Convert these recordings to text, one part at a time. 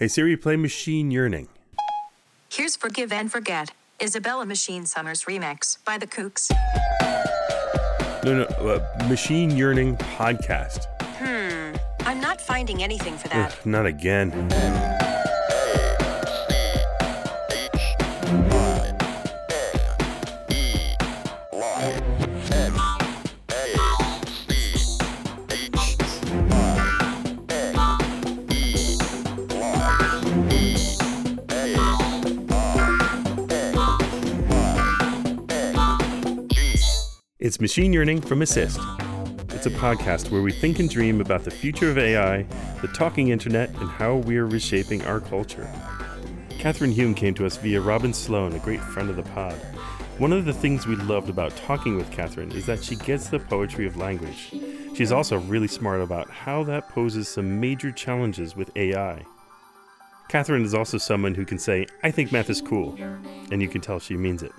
Hey Siri, play Machine Yearning. Here's Forgive and Forget, Isabella Machine Summers remix by the Kooks. No, no, uh, Machine Yearning podcast. Hmm, I'm not finding anything for that. Ugh, not again. Machine Yearning from Assist. It's a podcast where we think and dream about the future of AI, the talking internet, and how we are reshaping our culture. Kathryn Hume came to us via Robin Sloan, a great friend of the pod. One of the things we loved about talking with Kathryn is that she gets the poetry of language. She's also really smart about how that poses some major challenges with AI. Kathryn is also someone who can say, I think math is cool, and you can tell she means it.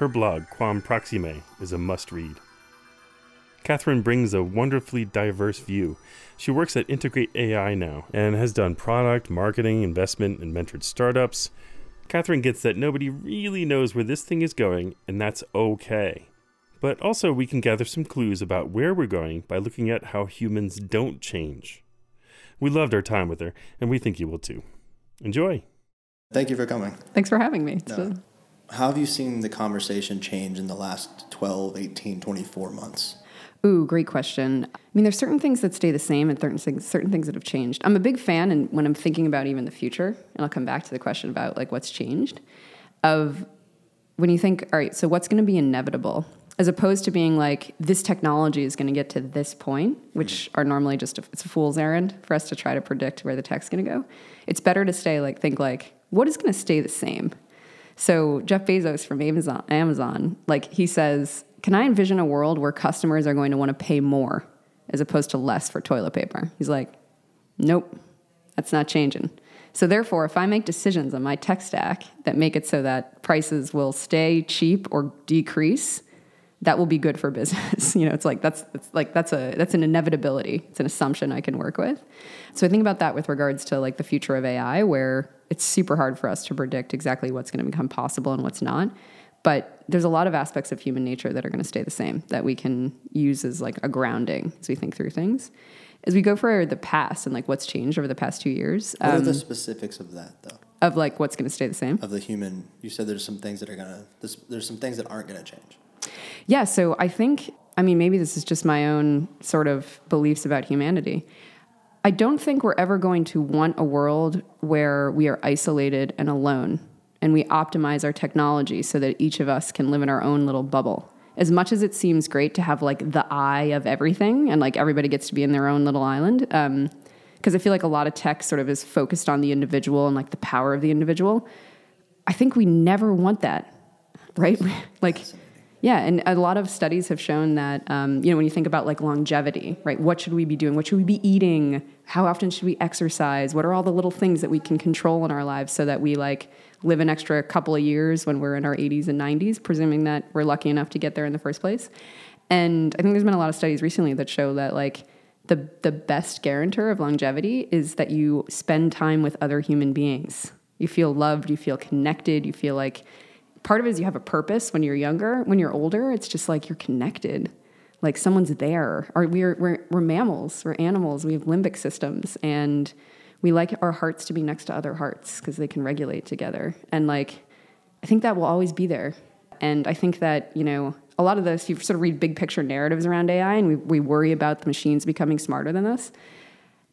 Her blog, Quam Proxime, is a must read. Kathryn brings a wonderfully diverse view. She works at Integrate AI now and has done product, marketing, investment, and mentored startups. Kathryn gets that nobody really knows where this thing is going, and that's okay. But also, we can gather some clues about where we're going by looking at how humans don't change. We loved our time with her, and we think you will too. Enjoy! Thank you for coming. Thanks for having me. It's No. a- How have you seen the conversation change in the last 12, 18, 24 months? Ooh, great question. I mean, there's certain things that stay the same and certain things, certain things that have changed. I'm a big fan, and when I'm thinking about even the future, and I'll come back to the question about like what's changed, of when you think, all right, so what's going to be inevitable, as opposed to being like this technology is going to get to this point, which mm-hmm. are normally just a, it's a fool's errand for us to try to predict where the tech's going to go. It's better to stay like think like what is going to stay the same. So Jeff Bezos from Amazon, Amazon, like he says, can I envision a world where customers are going to want to pay more as opposed to less for toilet paper? He's like, nope, that's not changing. So therefore, if I make decisions on my tech stack that make it so that prices will stay cheap or decrease, that will be good for business. you know, it's like that's, that's like that's a that's an inevitability. It's an assumption I can work with. So I think about that with regards to like the future of AI, where it's super hard for us to predict exactly what's going to become possible and what's not. But there's a lot of aspects of human nature that are going to stay the same that we can use as like a grounding as we think through things. As we go for the past and like what's changed over the past two years What are um, the specifics of that, though? of like what's going to stay the same. Of the human, you said there's some things that are gonna, there's, there's some things that aren't gonna change. Yeah, so I think, I mean, maybe this is just my own sort of beliefs about humanity. I don't think we're ever going to want a world where we are isolated and alone and we optimize our technology so that each of us can live in our own little bubble. As much as it seems great to have like the eye of everything and like everybody gets to be in their own little island, um, because I feel like a lot of tech sort of is focused on the individual and like the power of the individual. I think we never want that, right? like, yeah, and a lot of studies have shown that um, you know when you think about like longevity, right? What should we be doing? What should we be eating? How often should we exercise? What are all the little things that we can control in our lives so that we like live an extra couple of years when we're in our 80s and 90s, presuming that we're lucky enough to get there in the first place? And I think there's been a lot of studies recently that show that like the the best guarantor of longevity is that you spend time with other human beings. You feel loved, you feel connected, you feel like part of it is you have a purpose when you're younger. When you're older, it's just like you're connected. Like someone's there. Or we're we're we're mammals, we're animals, we have limbic systems and we like our hearts to be next to other hearts because they can regulate together. And like I think that will always be there. And I think that, you know, a lot of this, you sort of read big picture narratives around AI and we, we worry about the machines becoming smarter than us.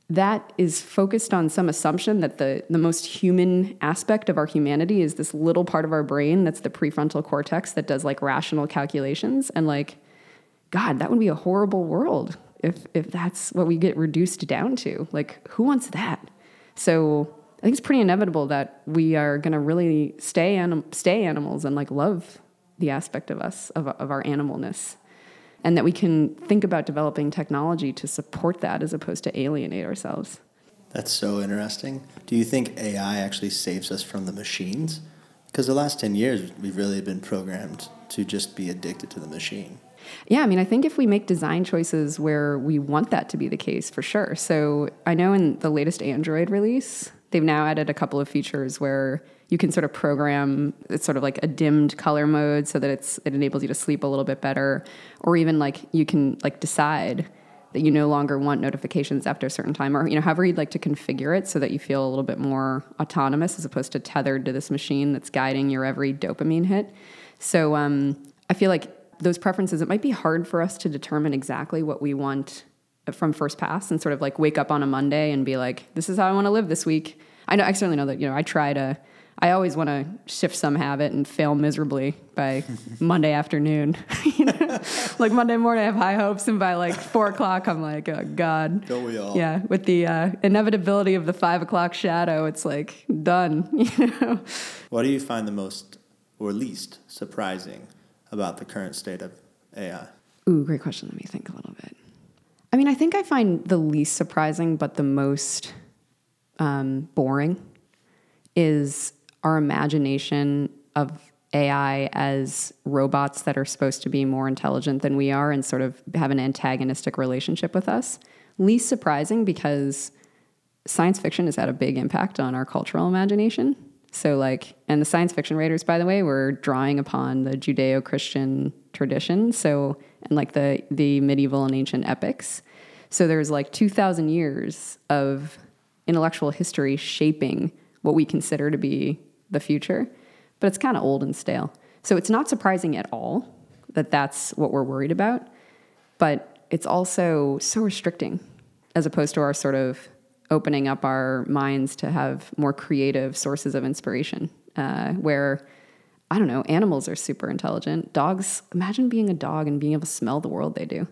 That is focused on some assumption that the, the most human aspect of our humanity is this little part of our brain that's the prefrontal cortex that does like rational calculations. And like, God, that would be a horrible world if, if that's what we get reduced down to. Like, who wants that? So I think it's pretty inevitable that we are going to really stay anim- stay animals and like love the aspect of us of, of our animalness, and that we can think about developing technology to support that as opposed to alienate ourselves. That's so interesting. Do you think AI actually saves us from the machines? Because the last 10 years, we've really been programmed to just be addicted to the machine. Yeah, I mean, I think if we make design choices where we want that to be the case, for sure. So I know in the latest Android release, They've now added a couple of features where you can sort of program it's sort of like a dimmed color mode so that it's it enables you to sleep a little bit better. Or even like you can like decide that you no longer want notifications after a certain time or you know however you'd like to configure it so that you feel a little bit more autonomous as opposed to tethered to this machine that's guiding your every dopamine hit. So um, i feel like those preferences it might be hard for us to determine exactly what we want from first pass and sort of like wake up on a monday and be like this is how i want to live this week. I know i certainly know that you know i try to I always want to shift some habit and fail miserably by Monday afternoon. you know, like Monday morning, I have high hopes, and by like four o'clock, I'm like, oh God. Don't we all? Yeah, with the uh, inevitability of the five o'clock shadow, it's like done. You know. What do you find the most or least surprising about the current state of AI? Ooh, great question. Let me think a little bit. I mean, I think I find the least surprising, but the most um, boring is our imagination of AI as robots that are supposed to be more intelligent than we are and sort of have an antagonistic relationship with us. Least surprising because science fiction has had a big impact on our cultural imagination. So, like, and the science fiction writers, by the way, were drawing upon the Judeo Christian tradition. So, and like the, the medieval and ancient epics. So, there's like 2,000 years of intellectual history shaping what we consider to be the future, but it's kind of old and stale. So it's not surprising at all that that's what we're worried about, but it's also so restricting as opposed to our sort of opening up our minds to have more creative sources of inspiration uh, where i don't know animals are super intelligent. Dogs imagine being a dog and being able to smell the world they do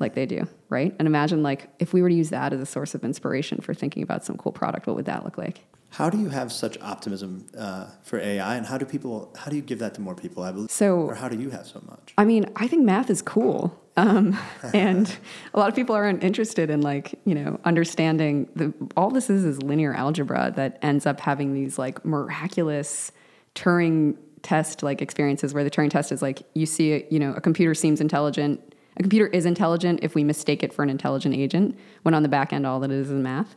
like they do right? And imagine like if we were to use that as a source of inspiration for thinking about some cool product what would that look like how do you have such optimism uh, for AI, and how do people? How do you give that to more people? I believe. So, or how do you have so much? I mean, I think math is cool, um, and a lot of people aren't interested in like you know understanding the all this is is linear algebra that ends up having these like miraculous Turing test like experiences where the Turing test is like you see it, you know a computer seems intelligent. A computer is intelligent if we mistake it for an intelligent agent, when on the back end all that is is math.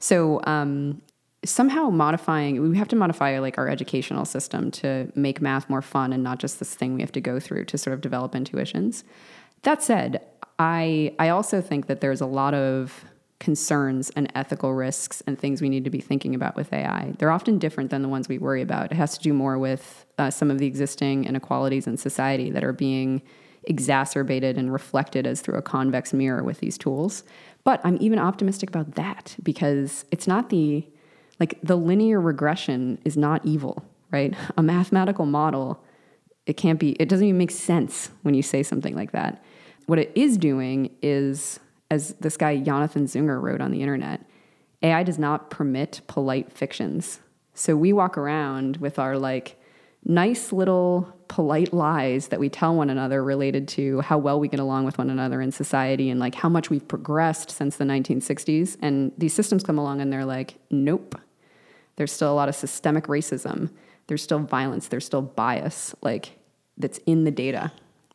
So um, somehow modifying we have to modify like our educational system to make math more fun and not just this thing we have to go through to sort of develop intuitions. That said i i also think that there's a lot of concerns and ethical risks and things we need to be thinking about with ai they're often different than the ones we worry about. It has to do more with uh, some of the existing inequalities in society that are being exacerbated and reflected as through a convex mirror with these tools. But i'm even optimistic about that because it's not the like the linear regression is not evil, right? A mathematical model, it can't be, it doesn't even make sense when you say something like that. What it is doing is, as this guy Jonathan Zunger wrote on the internet, AI does not permit polite fictions. So we walk around with our like nice little polite lies that we tell one another related to how well we get along with one another in society and like how much we've progressed since the 1960s. And these systems come along and they're like, nope, there's still a lot of systemic racism. There's still violence. There's still bias, like that's in the data.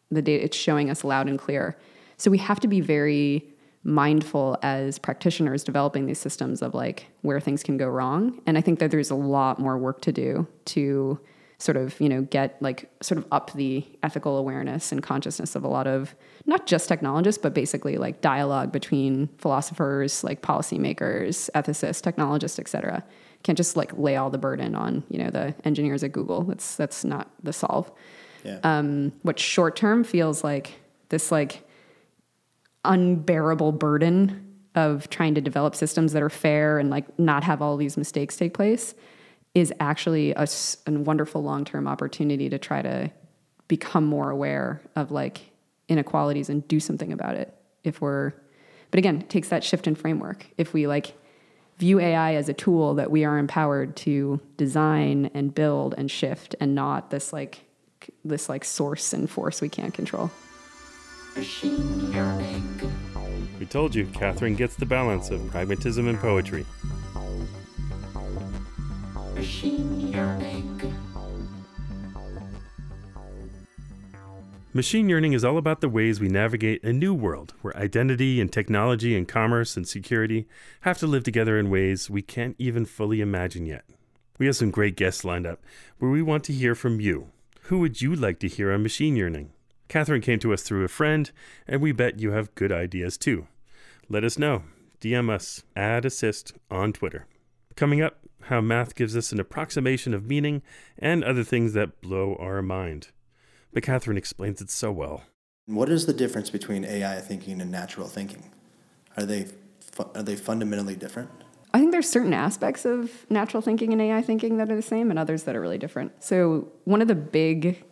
The data it's showing us loud and clear. So we have to be very mindful as practitioners developing these systems of like where things can go wrong. And I think that there's a lot more work to do to sort of you know get like sort of up the ethical awareness and consciousness of a lot of not just technologists but basically like dialogue between philosophers like policymakers ethicists technologists et cetera can't just like lay all the burden on you know the engineers at Google. That's that's not the solve. Yeah. Um, what short term feels like this like unbearable burden of trying to develop systems that are fair and like not have all these mistakes take place is actually a, a wonderful long term opportunity to try to become more aware of like inequalities and do something about it if we're but again it takes that shift in framework if we like view AI as a tool that we are empowered to design and build and shift and not this like this like source and force we can't control. We told you Kathryn gets the balance of pragmatism and poetry. Machine Yearning is all about the ways we navigate a new world where identity and technology and commerce and security have to live together in ways we can't even fully imagine yet. We have some great guests lined up where we want to hear from you. Who would you like to hear on Machine Yearning? Kathryn came to us through a friend, and we bet you have good ideas too. Let us know. DM us, add assist on Twitter. Coming up, how math gives us an approximation of meaning and other things that blow our mind but Kathryn explains it so well. What is the difference between AI thinking and natural thinking? Are they fu- are they fundamentally different? I think there's certain aspects of natural thinking and AI thinking that are the same, and others that are really different. So one of the big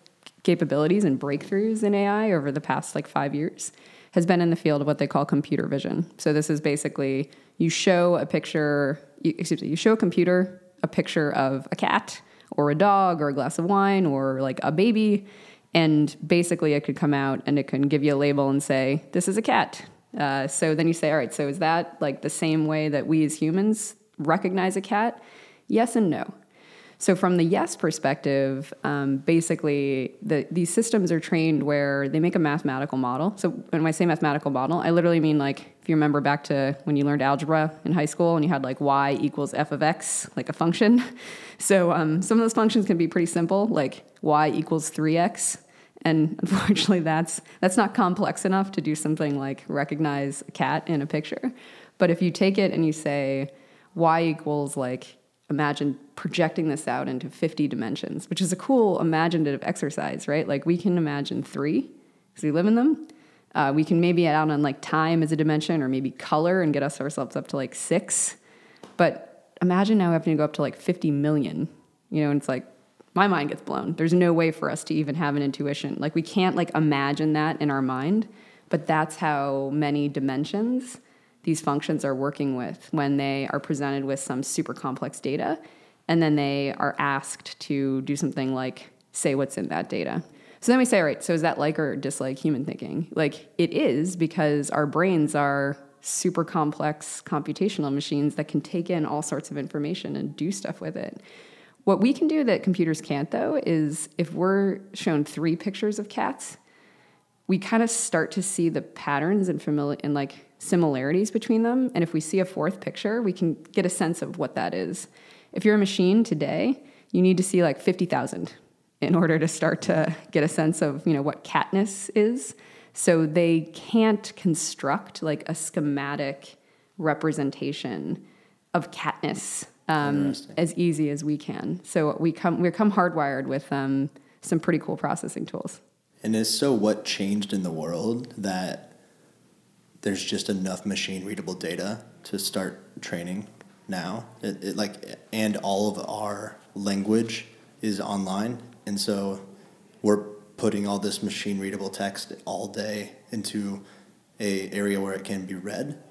capabilities and breakthroughs in AI over the past like five years has been in the field of what they call computer vision. So this is basically you show a picture, you, excuse me, you show a computer a picture of a cat or a dog or a glass of wine or like a baby, and basically, it could come out and it can give you a label and say, this is a cat. Uh, so then you say, all right, so is that like the same way that we as humans recognize a cat? Yes and no. So from the yes perspective, um, basically the, these systems are trained where they make a mathematical model. So when I say mathematical model, I literally mean like if you remember back to when you learned algebra in high school and you had like y equals f of x, like a function. So um, some of those functions can be pretty simple, like y equals 3x. And unfortunately, that's that's not complex enough to do something like recognize a cat in a picture. But if you take it and you say y equals like imagine projecting this out into 50 dimensions, which is a cool imaginative exercise, right? Like we can imagine three because we live in them. Uh, we can maybe add on like time as a dimension or maybe color and get us ourselves up to like six. But imagine now having to go up to like 50 million, you know, and it's like my mind gets blown. There's no way for us to even have an intuition. Like we can't like imagine that in our mind, but that's how many dimensions these functions are working with when they are presented with some super complex data and then they are asked to do something like say what's in that data. So then we say, all right, so is that like or dislike human thinking? Like it is because our brains are super complex computational machines that can take in all sorts of information and do stuff with it. What we can do that computers can't, though, is if we're shown three pictures of cats, we kind of start to see the patterns and familiar and like similarities between them. And if we see a fourth picture, we can get a sense of what that is. If you're a machine today, you need to see like 50,000 in order to start to get a sense of, you know, what catness is. So they can't construct like a schematic representation of catness um, as easy as we can. So we come we come hardwired with um, some pretty cool processing tools. And is so what changed in the world that there's just enough machine readable data to start training now. It, it like and all of our language is online, and so we're putting all this machine readable text all day into a area where it can be read.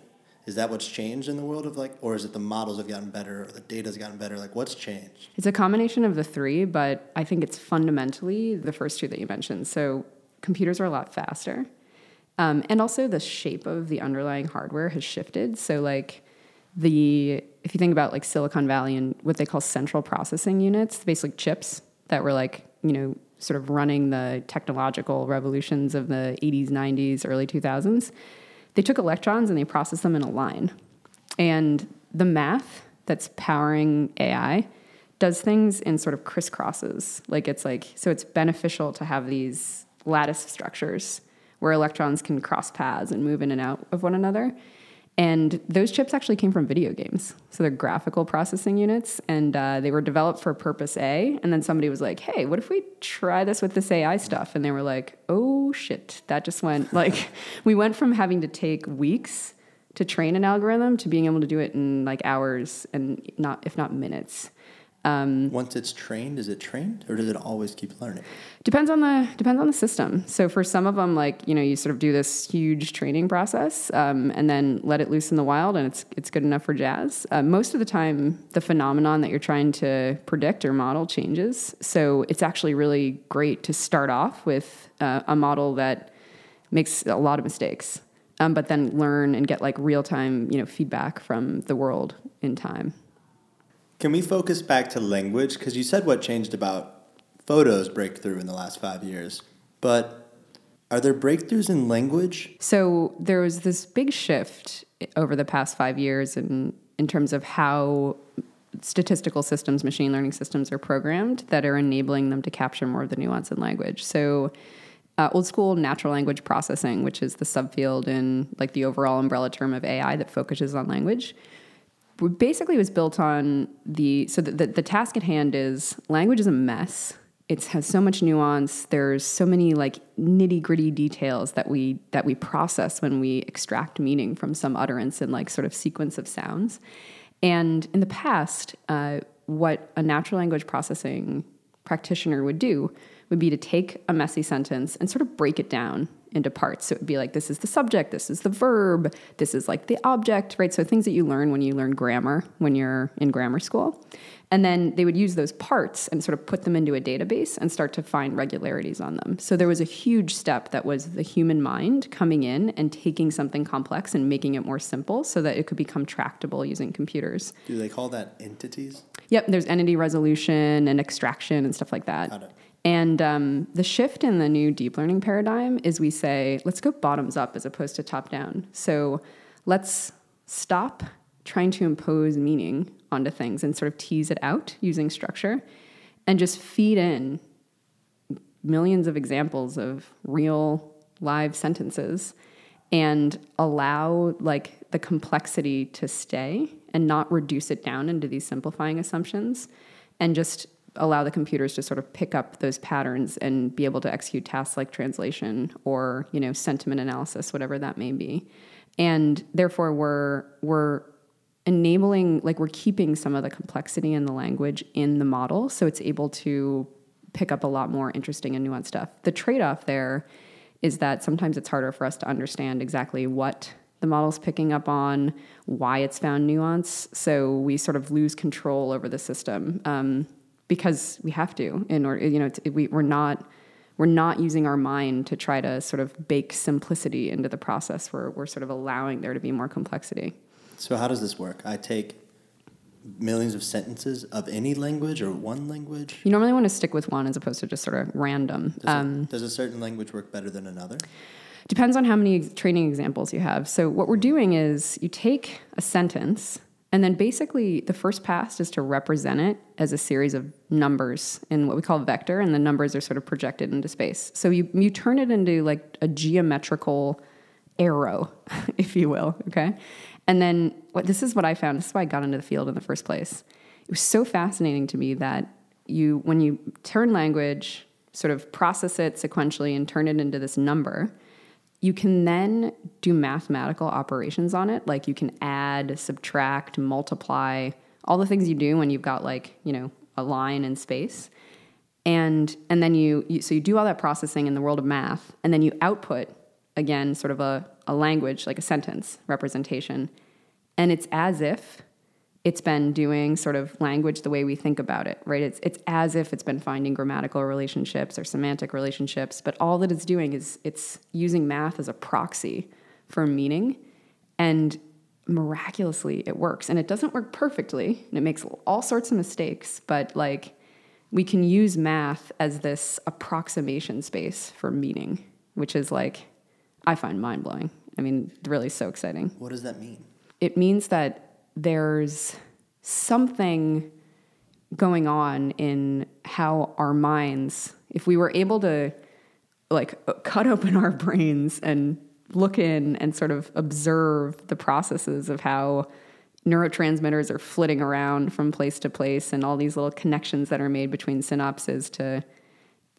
Is that what's changed in the world of like or is it the models have gotten better or the data's gotten better? Like what's changed? It's a combination of the three but i think it's fundamentally the first two that you mentioned. So computers are a lot faster. Um, and also the shape of the underlying hardware has shifted. So like the if you think about like silicon valley and what they call central processing units basically chips that were like you know sort of running the technological revolutions of the 80s 90s early 2000s they took electrons and they processed them in a line. And the math that's powering AI does things in sort of crisscrosses. Like it's like, so it's beneficial to have these lattice structures where electrons can cross paths and move in and out of one another. And those chips actually came from video games. So they're graphical processing units, and uh, they were developed for purpose A. And then somebody was like, hey, what if we try this with this AI stuff? And they were like, oh shit, that just went like, we went from having to take weeks to train an algorithm to being able to do it in like hours and not, if not minutes. Um, Once it's trained, is it trained or does it always keep learning? Depends on the depends on the system. So for some of them, like you know, you sort of do this huge training process um, and then let it loose in the wild, and it's it's good enough for jazz. Uh, most of the time, the phenomenon that you're trying to predict or model changes. So it's actually really great to start off with uh, a model that makes a lot of mistakes, um, but then learn and get like real time you know feedback from the world in time. Can we focus back to language? Because you said what changed about photos breakthrough in the last five years, but Are there breakthroughs in language? So there was this big shift over the past five years in in terms of how statistical systems, machine learning systems are programmed that are enabling them to capture more of the nuance in language. So uh, old school natural language processing, which is the subfield in like the overall umbrella term of AI that focuses on language, basically was built on the so the, the, the task at hand is language is a mess. It has so much nuance. There's so many like nitty gritty details that we that we process when we extract meaning from some utterance and like sort of sequence of sounds. And in the past uh, what a natural language processing practitioner would do would be to take a messy sentence and sort of break it down into parts. So it would be like, this is the subject, this is the verb, this is like the object, right? So things that you learn when you learn grammar when you're in grammar school. And then they would use those parts and sort of put them into a database and start to find regularities on them. So there was a huge step that was the human mind coming in and taking something complex and making it more simple so that it could become tractable using computers. Do they call that entities? Yep, there's entity resolution and extraction and stuff like that. And um, the shift in the new deep learning paradigm is we say, let's go bottoms up as opposed to top down. So let's stop trying to impose meaning onto things and sort of tease it out using structure and just feed in millions of examples of real live sentences and allow like the complexity to stay and not reduce it down into these simplifying assumptions and just allow the computers to sort of pick up those patterns and be able to execute tasks like translation or you know sentiment analysis whatever that may be. And therefore we're we're enabling like we're keeping some of the complexity in the language in the model so it's able to pick up a lot more interesting and nuanced stuff. The trade-off there is that sometimes it's harder for us to understand exactly what the model's picking up on why it's found nuance so we sort of lose control over the system. Um, because we have to in order you know we, we're not we're not using our mind to try to sort of bake simplicity into the process. We're, we're sort of allowing there to be more complexity. So how does this work? I take millions of sentences of any language or one language? You normally want to stick with one as opposed to just sort of random. Does, um, does a certain language work better than another? Depends on how many training examples you have. So what we're doing is you take a sentence and then basically, the first pass is to represent it as a series of numbers in what we call a vector, and the numbers are sort of projected into space. So you, you turn it into like a geometrical arrow, if you will, okay? And then what this is what I found, this is why I got into the field in the first place. It was so fascinating to me that you when you turn language, sort of process it sequentially and turn it into this number, you can then do mathematical operations on it. Like you can add, subtract, multiply, all the things you do when you've got like, you know, a line in space. And and then you, you so you do all that processing in the world of math, and then you output again sort of a, a language, like a sentence representation. And it's as if it's been doing sort of language the way we think about it, right? It's it's as if it's been finding grammatical relationships or semantic relationships, but all that it's doing is it's using math as a proxy for meaning and miraculously it works. And it doesn't work perfectly, and it makes all sorts of mistakes, but like we can use math as this approximation space for meaning, which is like I find mind-blowing. I mean, really so exciting. What does that mean? It means that there's something going on in how our minds, if we were able to like cut open our brains and look in and sort of observe the processes of how neurotransmitters are flitting around from place to place and all these little connections that are made between synapses to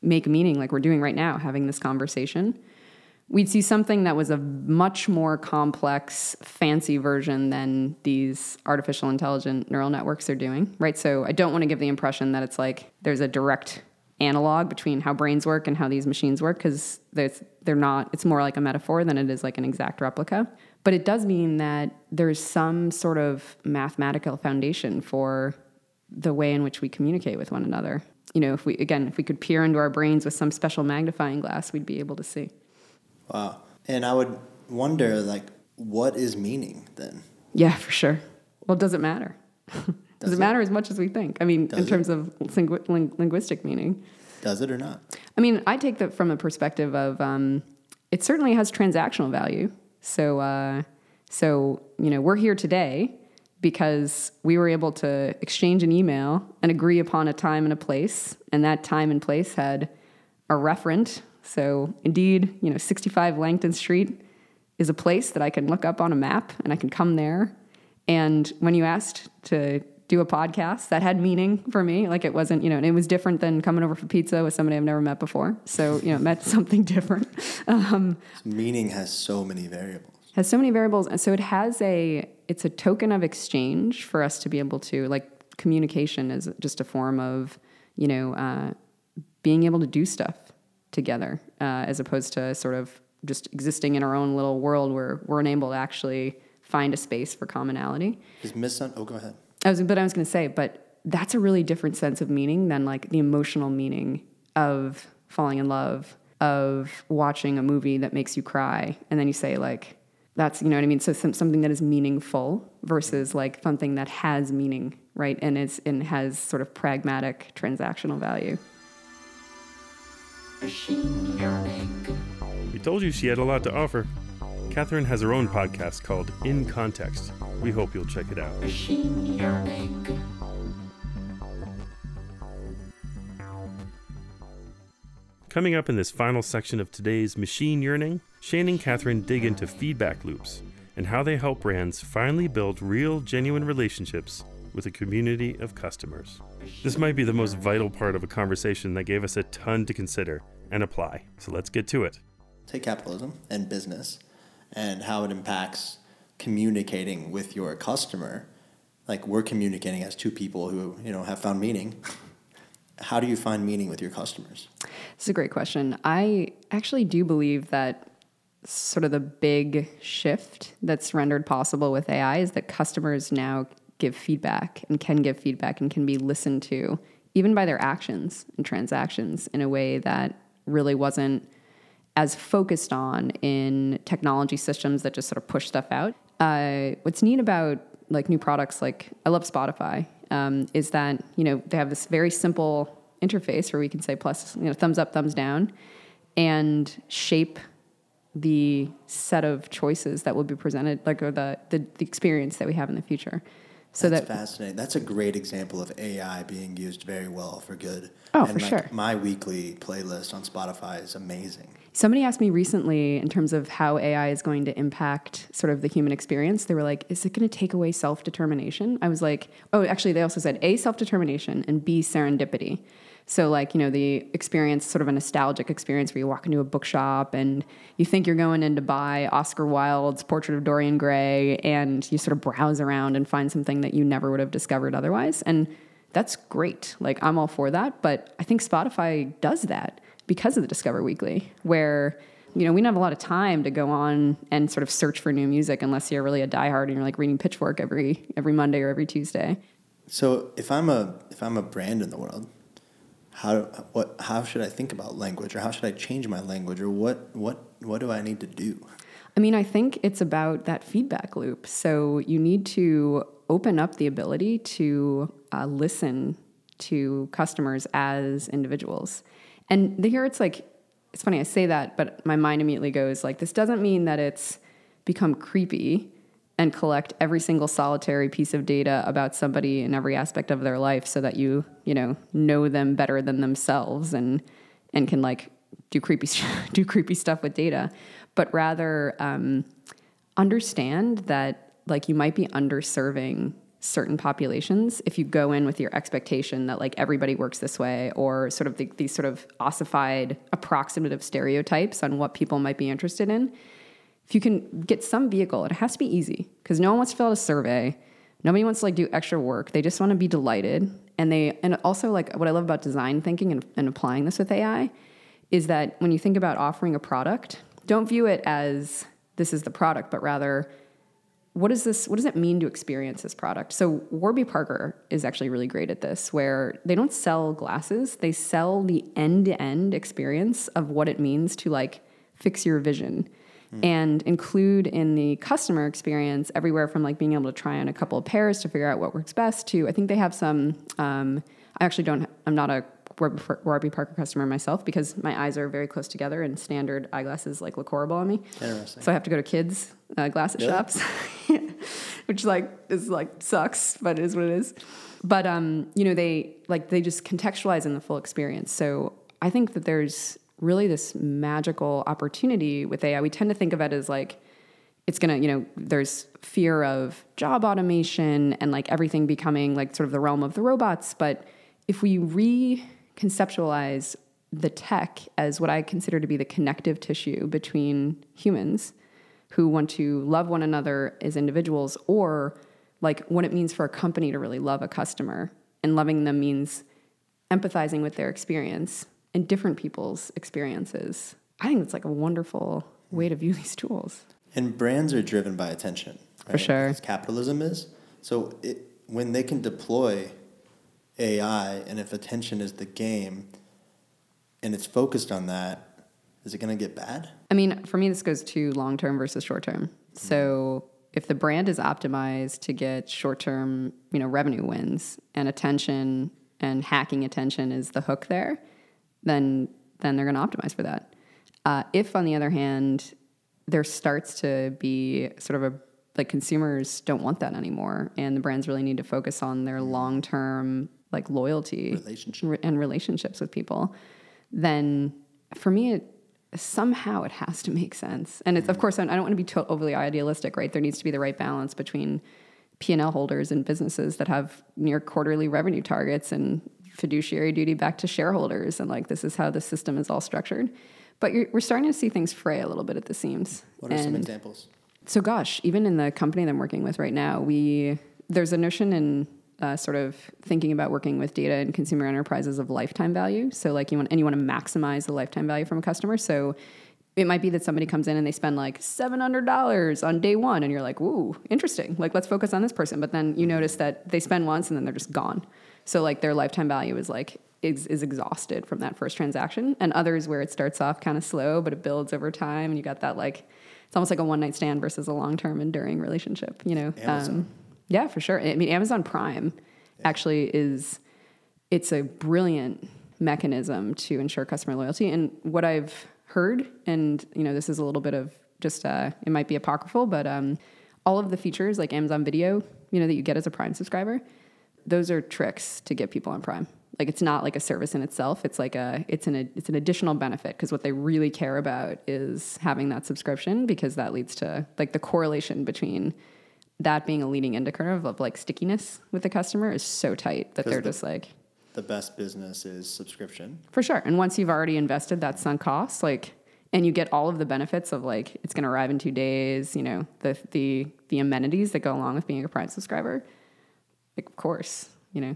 make meaning like we're doing right now having this conversation we'd see something that was a much more complex, fancy version than these artificial intelligent neural networks are doing, right? So I don't want to give the impression that it's like there's a direct analog between how brains work and how these machines work because they're not, it's more like a metaphor than it is like an exact replica. But it does mean that there's some sort of mathematical foundation for the way in which we communicate with one another. You know, if we, again, if we could peer into our brains with some special magnifying glass, we'd be able to see. Wow. And I would wonder, like, what is meaning then? Yeah, for sure. Well, does it matter? does, does it, it, matter as much as we think? I mean, does in terms it? of lingu- ling- linguistic meaning. Does it or not? I mean, I take that from a perspective of um, it certainly has transactional value. So, uh, so you know, we're here today because we were able to exchange an email and agree upon a time and a place, and that time and place had a referent. So, indeed, you know, 65 Langton Street is a place that I can look up on a map and I can come there. And when you asked to do a podcast that had meaning for me. Like it wasn't, you know, and it was different than coming over for pizza with somebody I've never met before. So, you know, met something different. Um, Meaning has so many variables. has so many variables. And so it has a, it's a token of exchange for us to be able to, like, communication is just a form of, you know, uh, being able to do stuff together uh, as opposed to sort of just existing in our own little world where we're unable to actually find a space for commonality. Is miss oh go ahead. I was, but I was going to say, but that's a really different sense of meaning than like the emotional meaning of falling in love, of watching a movie that makes you cry, and then you say like, that's you know what I mean. So some, something that is meaningful versus like something that has meaning, right? And it's and has sort of pragmatic transactional value. We told you she had a lot to offer. Kathryn has her own podcast called In Context. We hope you'll check it out. Coming up in this final section of today's Machine Yearning, Shane and Kathryn dig into feedback loops and how they help brands finally build real, genuine relationships with a community of customers. This might be the most vital part of a conversation that gave us a ton to consider and apply. So let's get to it. Take capitalism and business and how it impacts communicating with your customer. Like we're communicating as two people who, you know, have found meaning. how do you find meaning with your customers? It's a great question. I actually do believe that sort of the big shift that's rendered possible with AI is that customers now give feedback and can give feedback and can be listened to, even by their actions and transactions, in a way that really wasn't as focused on in technology systems that just sort of push stuff out. Uh, what's neat about like new products, like I love Spotify, um, is that you know they have this very simple interface where we can say plus, you know, thumbs up, thumbs down, and shape the set of choices that will be presented, like or the the, the experience that we have in the future. So That's that fascinating. That's a great example of AI being used very well for good. Oh, and for like sure. My weekly playlist on Spotify is amazing. Somebody asked me recently in terms of how AI is going to impact sort of the human experience. They were like, is it going to take away self determination? I was like, oh, actually, they also said A, self determination, and B, serendipity. So, like, you know, the experience, sort of a nostalgic experience where you walk into a bookshop and you think you're going in to buy Oscar Wilde's Portrait of Dorian Gray, and you sort of browse around and find something that you never would have discovered otherwise. And that's great. Like, I'm all for that. But I think Spotify does that because of the Discover Weekly, where you know we don't have a lot of time to go on and sort of search for new music unless you're really a diehard and you're like reading Pitchfork every every Monday or every Tuesday. So if I'm a if I'm a brand in the world, how what how should I think about language, or how should I change my language, or what what what do I need to do? I mean, I think it's about that feedback loop. So you need to open up the ability to uh, listen to customers as individuals. And here it's like, it's funny, I say that, but my mind immediately goes like, this doesn't mean that it's become creepy and collect every single solitary piece of data about somebody in every aspect of their life so that you, you know, know them better than themselves and, and can like do creepy, do creepy stuff with data, but rather um, understand that like you might be underserving certain populations if you go in with your expectation that like everybody works this way or sort of the, these sort of ossified approximative stereotypes on what people might be interested in. If you can get some vehicle it has to be easy because no one wants to fill out a survey. Nobody wants to like do extra work. They just want to be delighted. And they and also like what i love about design thinking and, and applying this with ai is that when you think about offering a product don't view it as this is the product but rather what is this what does it mean to experience this product? So warby parker is actually really great at this where they don't sell glasses. They sell the end-to-end experience of what it means to like fix your vision and include in the customer experience everywhere from like being able to try on a couple of pairs to figure out what works best to i think they have some um, i actually don't i'm not a Warby Warby Parker customer myself because my eyes are very close together and standard eyeglasses like look horrible on me. Interesting. So I have to go to kids uh, glasses Really? shops, which like is like sucks, but it is what it is. But um, you know, they like they just contextualize in the full experience. So I think that there's really this magical opportunity with AI. We tend to think of it as like it's gonna, you know, there's fear of job automation and like everything becoming like sort of the realm of the robots. But if we reconceptualize the tech as what I consider to be the connective tissue between humans who want to love one another as individuals, or like what it means for a company to really love a customer, and loving them means empathizing with their experience and different people's experiences. I think it's like a wonderful way to view these tools. And brands are driven by attention. Right? sure. As capitalism is. So it, when they can deploy AI and if attention is the game and it's focused on that, is it going to get bad? I mean, for me, this goes to long term versus short term. Mm-hmm. So if the brand is optimized to get short term, you know, revenue wins and attention and hacking attention is the hook there, then then they're going to optimize for that. Uh, if, on the other hand, there starts to be sort of a like consumers don't want that anymore, and the brands really need to focus on their long term like loyalty Relationship. re- and relationships with people, then for me, it somehow it has to make sense. And it's of course I don't want to be to- overly idealistic, right? There needs to be the right balance between P and L holders and businesses that have near quarterly revenue targets and fiduciary duty back to shareholders, and like this is how the system is all structured. But you're, we're starting to see things fray a little bit at the seams. What are some examples? so, gosh, even in the company that I'm working with right now, we there's a notion in uh, sort of thinking about working with data and consumer enterprises of lifetime value. So, like you want and you want to maximize the lifetime value from a customer. So, it might be that somebody comes in and they spend like seven hundred dollars on day one, and you're like, "Ooh, interesting! Like, let's focus on this person." But then you notice that they spend once and then they're just gone. So, like their lifetime value is like is, is exhausted from that first transaction, and others where it starts off kind of slow, but it builds over time, and you got that like it's almost like a one night stand versus a long term enduring relationship. You know, Um, yeah, for sure. I mean, Amazon Prime actually is it's a brilliant mechanism to ensure customer loyalty. And what I've heard, and you know, this is a little bit of just uh, it might be apocryphal, but um, all of the features like Amazon Video, you know, that you get as a Prime subscriber, those are tricks to get people on Prime. Like it's not like a service in itself. It's like a it's an it's an additional benefit because what they really care about is having that subscription because that leads to like the correlation between that being a leading indicator of, of like stickiness with the customer is so tight that they're the- just like The best business is subscription. for sure. And once you've already invested that sunk cost, like, and you get all of the benefits of like it's going to arrive in two days, you know, the the the amenities that go along with being a Prime subscriber. Of course, you know.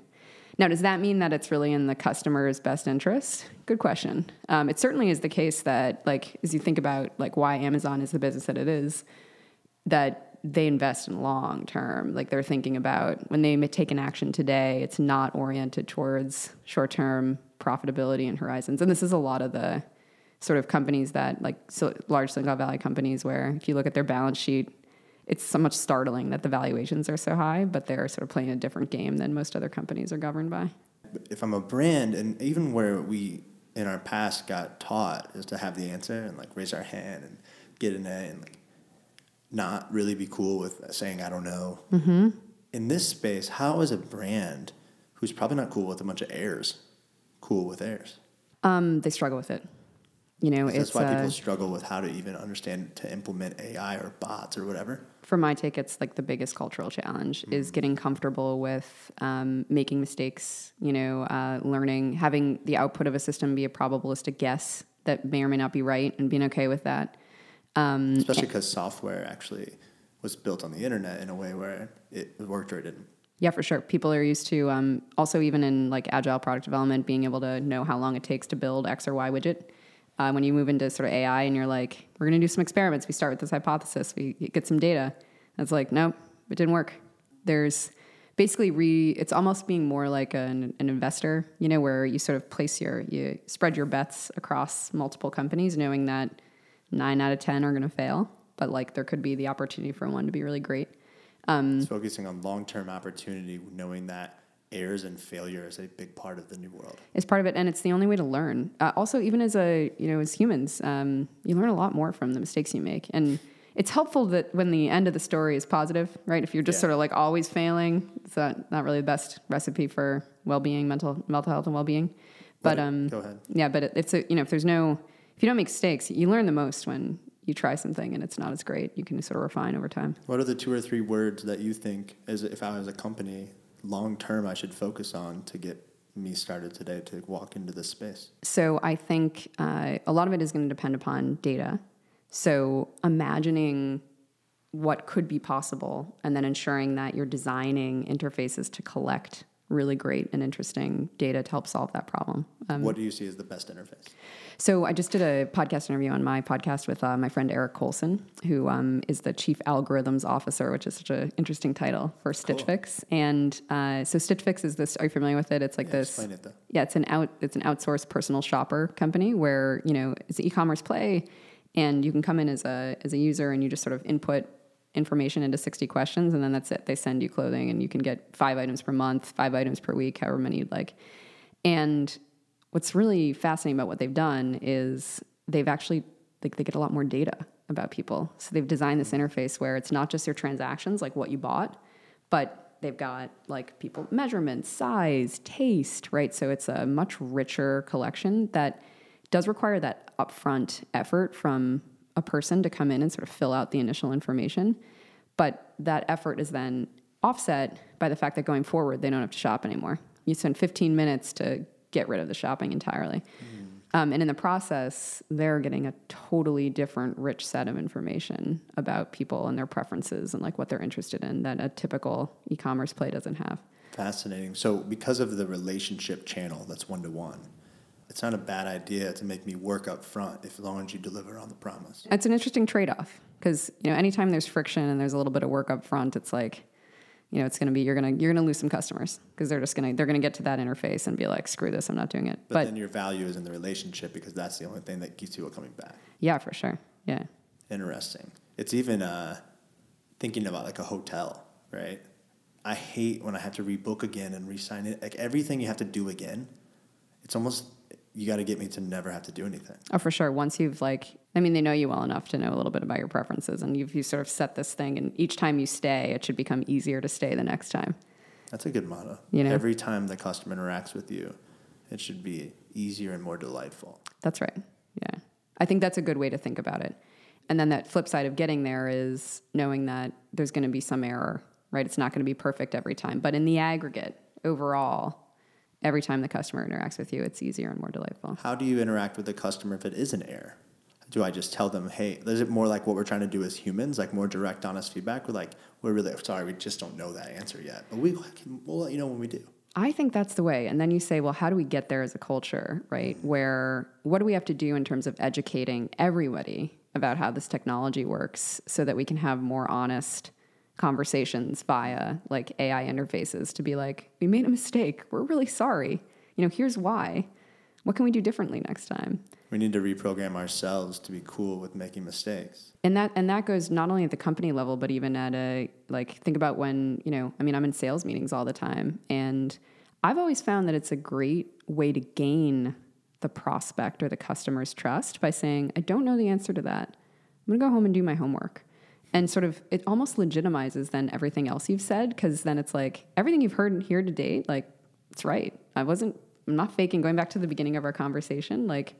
Now, does that mean that it's really in the customer's best interest? Good question. Um, it certainly is the case that, like, as you think about like why Amazon is the business that it is, that they invest in long term. Like they're thinking about when they take an action today, it's not oriented towards short term profitability and horizons. And this is a lot of the sort of companies that like so large Silicon Valley companies where if you look at their balance sheet, it's so much startling that the valuations are so high, but they're sort of playing a different game than most other companies are governed by. if I'm a brand, and even where we in our past got taught is to have the answer and like raise our hand and get an A and like not really be cool with saying I don't know. Mm-hmm. In this space, how is a brand who's probably not cool with a bunch of airs cool with airs? Um, they struggle with it. You know, it's That's why people struggle with how to even understand to implement AI or bots or whatever. For my take, it's like the biggest cultural challenge is getting comfortable with um, making mistakes. You know, uh, learning, having the output of a system be a probabilistic guess that may or may not be right, and being okay with that. Um, Especially because software actually was built on the internet in a way where it worked or it didn't. Yeah, for sure. People are used to um, also even in like agile product development, being able to know how long it takes to build X or Y widget. Uh, when you move into sort of AI and you're like, we're going to do some experiments. We start with this hypothesis. We get some data. And it's like, nope, it didn't work. There's basically re. It's almost being more like an, an investor, you know, where you sort of place your you spread your bets across multiple companies, knowing that nine out of ten are going to fail, but like there could be the opportunity for one to be really great. It's focusing on long term opportunity, knowing that errors and failure is a big part of the new world. It's part of it, and it's the only way to learn. Uh, also, even as a you know as humans, um, you learn a lot more from the mistakes you make, and it's helpful that when the end of the story is positive, right? If you're just Yeah. sort of like always failing, it's not, not really the best recipe for well-being, mental mental health, and well-being. But um, go ahead. Yeah, but it, it's a you know if there's no if you don't make mistakes, you learn the most when you try something and it's not as great. You can sort of refine over time. What are the two or three words that you think, as if I was a company, long term, I should focus on to get me started today to walk into this space? So I think uh, a lot of it is going to depend upon data. So imagining what could be possible and then ensuring that you're designing interfaces to collect really great and interesting data to help solve that problem. Um, what do you see as the best interface? so I just did a podcast interview on my podcast with uh, my friend Eric Colson, who um, is the chief algorithms officer, which is such an interesting title for Stitch Fix. And uh, so Stitch Fix is this. Are you familiar with it? It's like Yeah, this. explain it, though. Yeah, it's an out. It's an outsourced personal shopper company where you know it's an e-commerce play, and you can come in as a as a user and you just sort of input information into 60 questions and then that's it they send you clothing and you can get five items per month five items per week however many you'd like and what's really fascinating about what they've done is they've actually like they get a lot more data about people. So they've designed this interface where it's not just your transactions, like what you bought, but they've got like people measurements, size, taste, right? So it's a much richer collection that does require that upfront effort from a person to come in and sort of fill out the initial information. But that effort is then offset by the fact that going forward, they don't have to shop anymore. You spend 15 minutes to get rid of the shopping entirely. Um, and in the process, they're getting a totally different, rich set of information about people and their preferences and like what they're interested in that a typical e-commerce play doesn't have. Fascinating. So, because of the relationship channel that's one to one, it's not a bad idea to make me work up front if as long as you deliver on the promise. It's an interesting trade-off because you know anytime there's friction and there's a little bit of work up front, it's like you know it's going to be you're going to you're going to lose some customers because they're just going to they're going to get to that interface and be like screw this, I'm not doing it. But, But, then your value is in the relationship because that's the only thing that keeps people coming back. yeah, for sure. Yeah. Interesting. It's even uh, thinking about like a hotel, right? I hate when I have to rebook again and re-sign it. Like everything you have to do again. It's almost you got to get me to never have to do anything. Oh, for sure. Once you've like, I mean, they know you well enough to know a little bit about your preferences, and you've you sort of set this thing, and each time you stay, it should become easier to stay the next time. That's a good motto. You know? Every time the customer interacts with you, it should be easier and more delightful. That's right. Yeah, I think that's a good way to think about it. And then that flip side of getting there is knowing that there's going to be some error, right? It's not going to be perfect every time, but in the aggregate, overall, every time the customer interacts with you, it's easier and more delightful. How do you interact with the customer if it is an error? Do I just tell them, hey, is it more like what we're trying to do as humans, like more direct, honest feedback? We're like, we're really sorry, we just don't know that answer yet, but we can, we'll let you know when we do. I think that's the way. And then you say, well, how do we get there as a culture, right? Mm-hmm. Where what do we have to do in terms of educating everybody about how this technology works so that we can have more honest conversations via like AI interfaces to be like, we made a mistake. We're really sorry. You know, here's why. What can we do differently next time? We need to reprogram ourselves to be cool with making mistakes. and that and that goes not only at the company level but even at a like think about when you know i mean i'm in sales meetings all the time and i've always found that it's a great way to gain the prospect or the customer's trust by saying i don't know the answer to that i'm going to go home and do my homework and sort of it almost legitimizes then everything else you've said because then it's like everything you've heard and here to date like it's right i wasn't i'm not faking going back to the beginning of our conversation like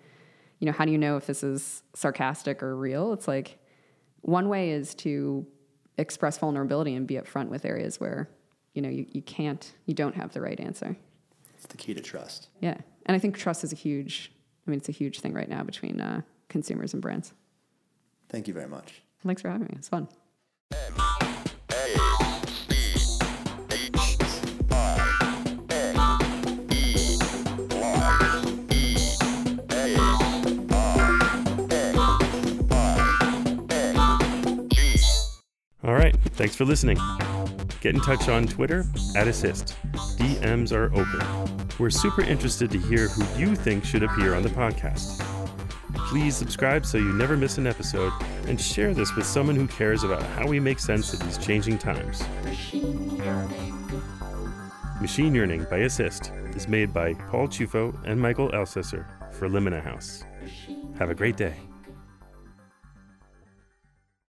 you know, how do you know if this is sarcastic or real? It's like one way is to express vulnerability and be upfront with areas where, you know, you, you can't, you don't have the right answer. It's the key to trust. Yeah. And I think trust is a huge, I mean, it's a huge thing right now between uh, consumers and brands. Thank you very much. Thanks for having me. It's fun. All right, thanks for listening. Get in touch on Twitter at Assist. DMs are open. We're super interested to hear who you think should appear on the podcast. Please subscribe so you never miss an episode and share this with someone who cares about how we make sense of these changing times. Machine Yearning by Assist is made by Paul Chufo and Michael Elsesser for Limina House. Have a great day.